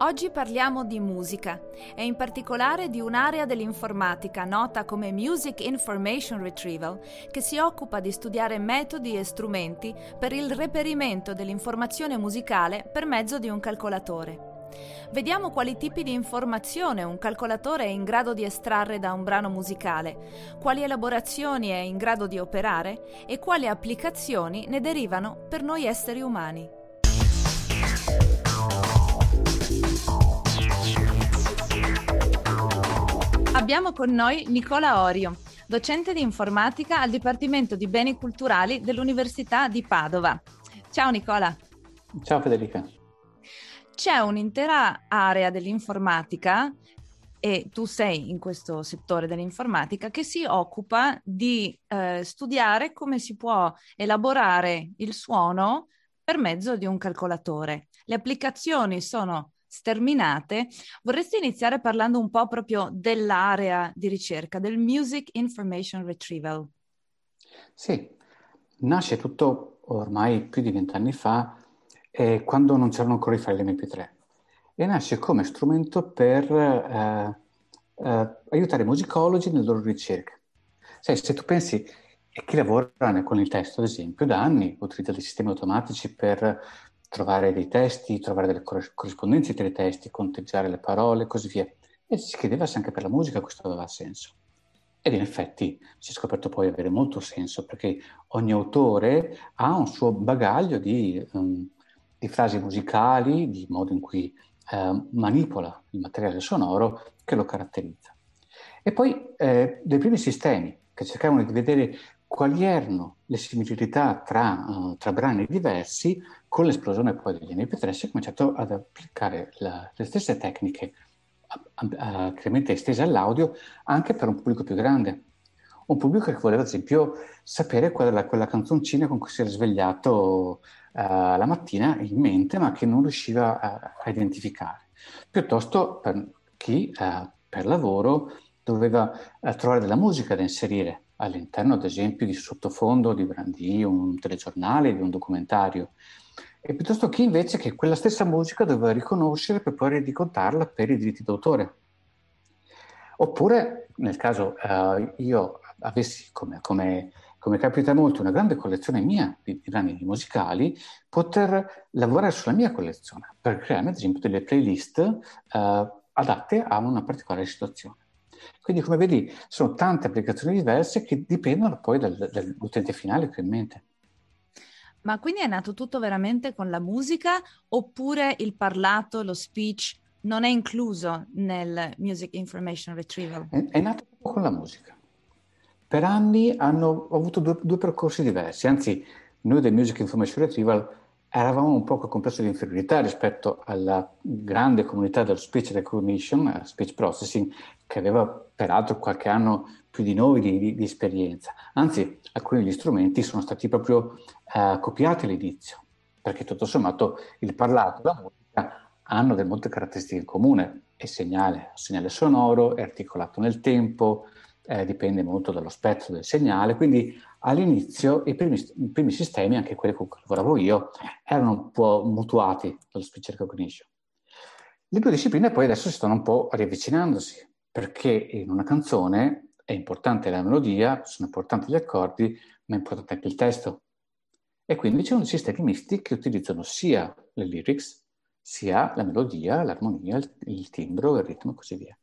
Oggi parliamo di musica e in particolare di un'area dell'informatica nota come Music Information Retrieval che si occupa di studiare metodi e strumenti per il reperimento dell'informazione musicale per mezzo di un calcolatore. Vediamo quali tipi di informazione un calcolatore è in grado di estrarre da un brano musicale, quali elaborazioni è in grado di operare e quali applicazioni ne derivano per noi esseri umani. Abbiamo con noi Nicola Orio, docente di informatica al Dipartimento di Beni Culturali dell'Università di Padova. Ciao Nicola. Ciao Federica. C'è un'intera area dell'informatica e tu sei in questo settore dell'informatica che si occupa di eh, studiare come si può elaborare il suono per mezzo di un calcolatore. Le applicazioni sono sterminate, vorresti iniziare parlando un po' proprio dell'area di ricerca, del Music Information Retrieval. Sì, nasce tutto ormai più di vent'anni fa, eh, quando non c'erano ancora i file MP3, e nasce come strumento per eh, eh, aiutare i musicologi nelle loro ricerche. Sai, se tu pensi, chi lavora con il testo, ad esempio, da anni utilizza dei sistemi automatici per trovare dei testi, trovare delle corrispondenze tra i testi, conteggiare le parole e così via. E si chiedeva se anche per la musica questo aveva senso. Ed in effetti si è scoperto poi avere molto senso, perché ogni autore ha un suo bagaglio di, um, di frasi musicali, di modo in cui uh, manipola il materiale sonoro che lo caratterizza. E poi eh, dei primi sistemi che cercavano di vedere quali erano le similitudini tra, uh, tra, brani diversi, con l'esplosione poi degli MP3 si è cominciato ad applicare la, le stesse tecniche chiaramente estese all'audio anche per un pubblico più grande. Un pubblico che voleva ad esempio sapere qual era quella canzoncina con cui si era svegliato uh, la mattina in mente ma che non riusciva a, a identificare. Piuttosto per chi uh, per lavoro doveva trovare della musica da inserire all'interno, ad esempio, di sottofondo di, di un telegiornale, di un documentario, e piuttosto chi invece che quella stessa musica doveva riconoscere per poi rendicontarla per i diritti d'autore. Oppure, nel caso eh, io avessi, come, come, come, capita molto, una grande collezione mia di, di brani musicali, poter lavorare sulla mia collezione per creare, ad esempio, delle playlist eh, adatte a una particolare situazione. Quindi, come vedi, sono tante applicazioni diverse che dipendono poi dal, dall'utente finale che ho in mente. Ma quindi è nato tutto veramente con la musica oppure il parlato, lo speech non è incluso nel Music Information Retrieval? È, è nato con la musica. Per anni hanno avuto due, due percorsi diversi, anzi noi del Music Information Retrieval eravamo un po' complesso di inferiorità rispetto alla grande comunità dello speech recognition, eh, speech processing, che aveva peraltro qualche anno più di noi di, di, di esperienza. Anzi, alcuni degli strumenti sono stati proprio eh, copiati all'inizio, perché tutto sommato il parlato e la musica hanno delle molte caratteristiche in comune. È segnale, segnale sonoro, è articolato nel tempo, eh, dipende molto dallo spettro del segnale, quindi all'inizio i primi, i primi, sistemi, anche quelli con cui lavoravo io, erano un po' mutuati dallo speech recognition. Le due discipline poi adesso si stanno un po' riavvicinandosi, perché in una canzone è importante la melodia, sono importanti gli accordi, ma è importante anche il testo. E quindi ci sono sistemi misti che utilizzano sia le lyrics, sia la melodia, l'armonia, il, il timbro, il ritmo e così via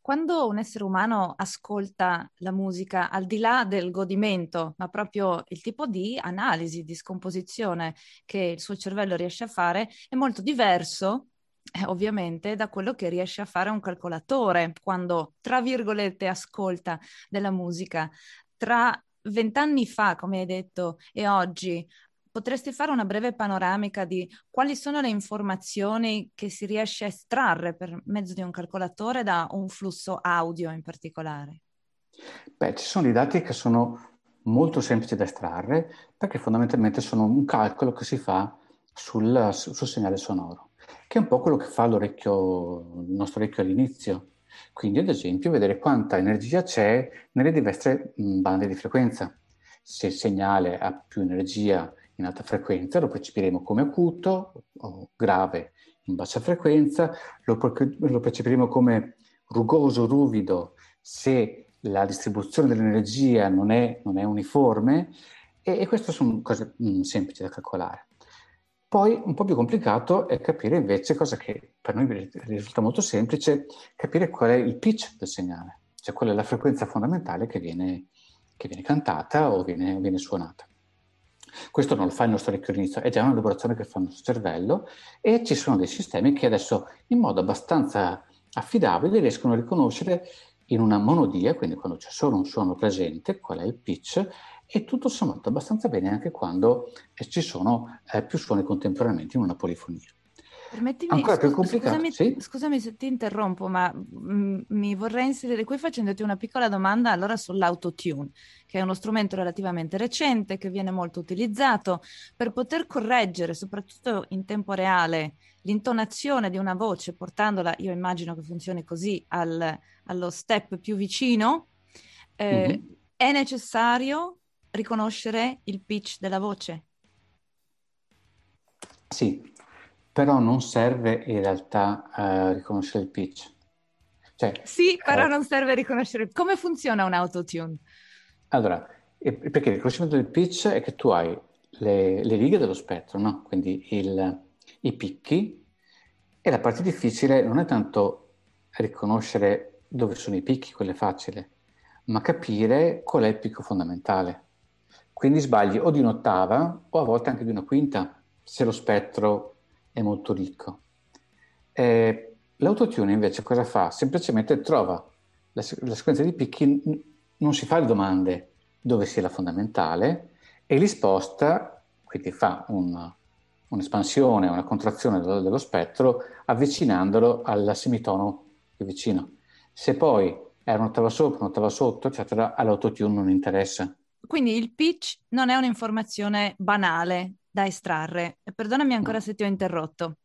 quando un essere umano ascolta la musica, al di là del godimento, ma proprio il tipo di analisi, di scomposizione che il suo cervello riesce a fare, è molto diverso, eh, ovviamente, da quello che riesce a fare un calcolatore quando, tra virgolette, ascolta della musica. Tra vent'anni fa, come hai detto, e oggi, potresti fare una breve panoramica di quali sono le informazioni che si riesce a estrarre per mezzo di un calcolatore da un flusso audio in particolare? Beh, ci sono dei dati che sono molto semplici da estrarre perché fondamentalmente sono un calcolo che si fa sul, sul segnale sonoro, che è un po' quello che fa l'orecchio, il nostro orecchio all'inizio. Quindi, ad esempio, vedere quanta energia c'è nelle diverse bande di frequenza. Se il segnale ha più energia in alta frequenza lo percepiremo come acuto o grave in bassa frequenza, lo, lo percepiremo come rugoso, ruvido, se la distribuzione dell'energia non è, non è uniforme e, e, queste sono cose mh, mm, semplici da calcolare. Poi un po' più complicato è capire invece cosa che per noi risulta molto semplice, capire qual è il pitch del segnale, cioè qual è la frequenza fondamentale che viene, che viene cantata o viene, viene suonata. Questo non lo fa il nostro orecchio all'inizio, è già una elaborazione che fa il nostro cervello e ci sono dei sistemi che adesso in modo abbastanza affidabile riescono a riconoscere in una monodia, quindi quando c'è solo un suono presente, qual è il pitch, e tutto sommato abbastanza bene anche quando eh, ci sono eh, più suoni contemporaneamente in una polifonia. Permettimi, Ancora più complicato. Scusami, sì? scusami, se ti interrompo, ma m- mm, mi vorrei inserire qui facendoti una piccola domanda allora sull'autotune, che è uno strumento relativamente recente che viene molto utilizzato per poter correggere, soprattutto in tempo reale, l'intonazione di una voce, portandola, io immagino che funzioni così, al, allo step più vicino. Eh, mm-hmm. È necessario riconoscere il pitch della voce? Sì, però non serve in realtà uh, riconoscere il pitch. Cioè, sì, però uh, non serve riconoscere. Come funziona un autotune? Allora, perché il riconoscimento del pitch è che tu hai le, le righe dello spettro, no? Quindi il, i picchi, e la parte difficile non è tanto riconoscere dove sono i picchi, quello è facile, ma capire qual è il picco fondamentale. Quindi sbagli o di un'ottava o a volte anche di una quinta, se lo spettro è molto ricco. Eh, l'autotune invece cosa fa? Semplicemente trova la, la sequenza di picchi, non si fa le domande dove sia la fondamentale e li sposta, quindi fa un, un'espansione, una contrazione dello, dello, spettro avvicinandolo al semitono più vicino. Se poi è un'ottava sopra, un'ottava sotto, eccetera, all'autotune non interessa. Quindi il pitch non è un'informazione banale, da estrarre. Perdonami ancora se ti ho interrotto.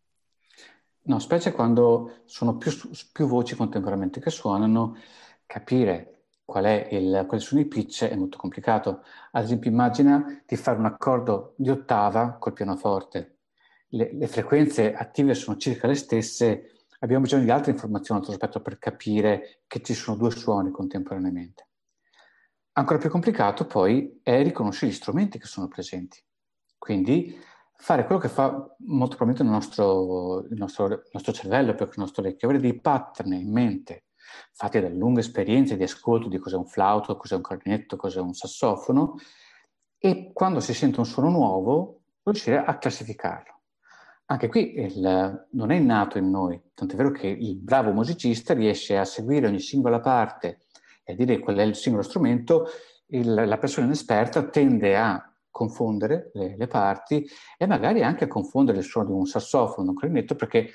No, specie quando sono più, più voci contemporaneamente che suonano, capire qual è il, quali sono i pitch è molto complicato. Ad esempio, immagina di fare un accordo di ottava col pianoforte. Le, le frequenze attive sono circa le stesse, abbiamo bisogno di altre informazioni al rispetto per capire che ci sono due suoni contemporaneamente. Ancora più complicato poi è riconoscere gli strumenti che sono presenti. Quindi fare quello che fa molto probabilmente il nostro, il nostro, il nostro cervello, perché il nostro orecchio, avere dei pattern in mente fatti da lunghe esperienze di ascolto di cos'è un flauto, cos'è un clarinetto, cos'è un sassofono, e quando si sente un suono nuovo riuscire a classificarlo. Anche qui il, non è innato in noi, tant'è vero che il bravo musicista riesce a seguire ogni singola parte e a dire qual è il singolo strumento, il, la persona inesperta tende a confondere le, le, parti e magari anche confondere il suono di un sassofono, un clarinetto, perché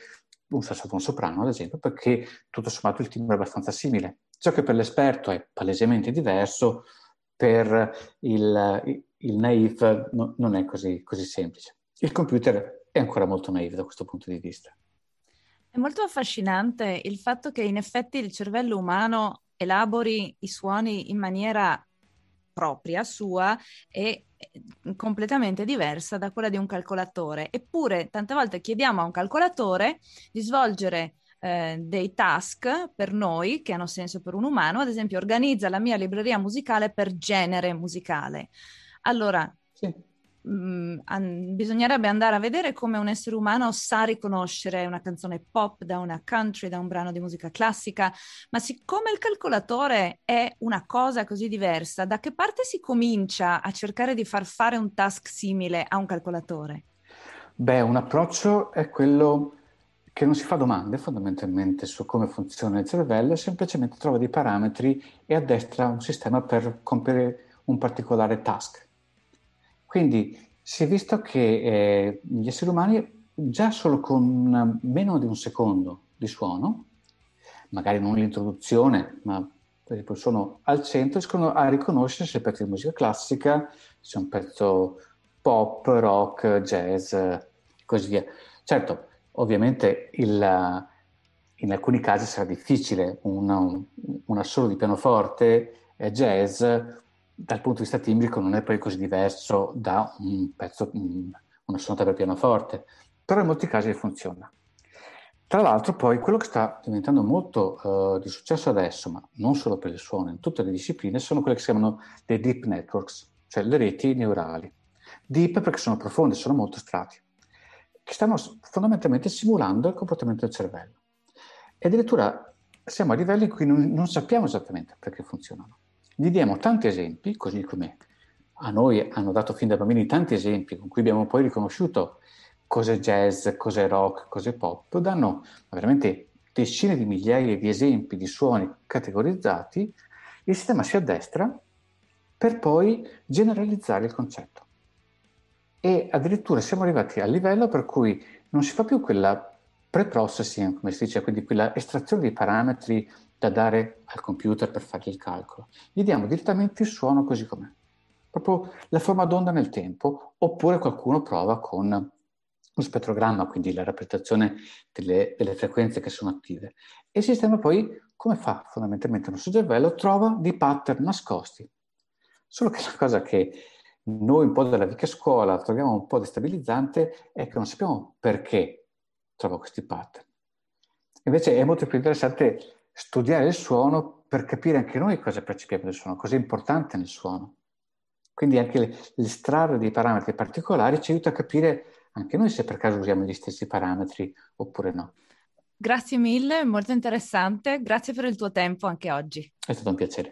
un sassofono soprano, ad esempio, perché tutto sommato il timbro è abbastanza simile. Ciò che per l'esperto è palesemente diverso, per il, il naive no, non è così, così semplice. Il computer è ancora molto naive da questo punto di vista. È molto affascinante il fatto che in effetti il cervello umano elabori i suoni in maniera propria, sua e completamente diversa da quella di un calcolatore. Eppure tante volte chiediamo a un calcolatore di svolgere eh, dei task per noi che hanno senso per un umano, ad esempio organizza la mia libreria musicale per genere musicale. Allora, sì mh, mm, an- bisognerebbe andare a vedere come un essere umano sa riconoscere una canzone pop da una country, da un brano di musica classica, ma siccome il calcolatore è una cosa così diversa, da che parte si comincia a cercare di far fare un task simile a un calcolatore? Beh, un approccio è quello che non si fa domande fondamentalmente su come funziona il cervello, semplicemente trova dei parametri e addestra un sistema per compiere un particolare task. Quindi si è visto che eh, gli esseri umani già solo con meno di un secondo di suono, magari non l'introduzione, ma sono al centro, riescono a riconoscere se è un pezzo di musica classica, se è un pezzo pop, rock, jazz così via. Certo, ovviamente il, in alcuni casi sarà difficile, una, un assolo di pianoforte jazz, dal punto di vista timbrico non è poi così diverso da un pezzo, una sonata per pianoforte, però in molti casi funziona. Tra l'altro poi quello che sta diventando molto uh, di successo adesso, ma non solo per il suono, in tutte le discipline, sono quelle che si chiamano le deep networks, cioè le reti neurali. Deep perché sono profonde, sono molto strati, che stanno fondamentalmente simulando il comportamento del cervello. E addirittura siamo a livelli in cui non, non sappiamo esattamente perché funzionano. Gli diamo tanti esempi, così come a noi hanno dato fin da bambini tanti esempi con cui abbiamo poi riconosciuto cos'è jazz, cos'è rock, cos'è pop, danno veramente decine di migliaia di esempi di suoni categorizzati, il sistema si addestra per poi generalizzare il concetto. E addirittura siamo arrivati al livello per cui non si fa più quella pre-processing, come si dice, quindi quella estrazione di parametri da dare al computer per fare il calcolo. Gli diamo direttamente il suono così com'è, proprio la forma d'onda nel tempo, oppure qualcuno prova con lo spettrogramma, quindi la rappresentazione delle, delle, frequenze che sono attive. E il sistema poi, come fa fondamentalmente il nostro cervello, trova dei pattern nascosti. Solo che la cosa che noi un po' dalla vecchia scuola troviamo un po' destabilizzante è che non sappiamo perché trova questi pattern. Invece è molto più interessante studiare il suono per capire anche noi cosa percepiamo del suono, cosa è importante nel suono. Quindi anche l'estrarre dei parametri particolari ci aiuta a capire anche noi se per caso usiamo gli stessi parametri oppure no. Grazie mille, molto interessante. Grazie per il tuo tempo anche oggi. È stato un piacere.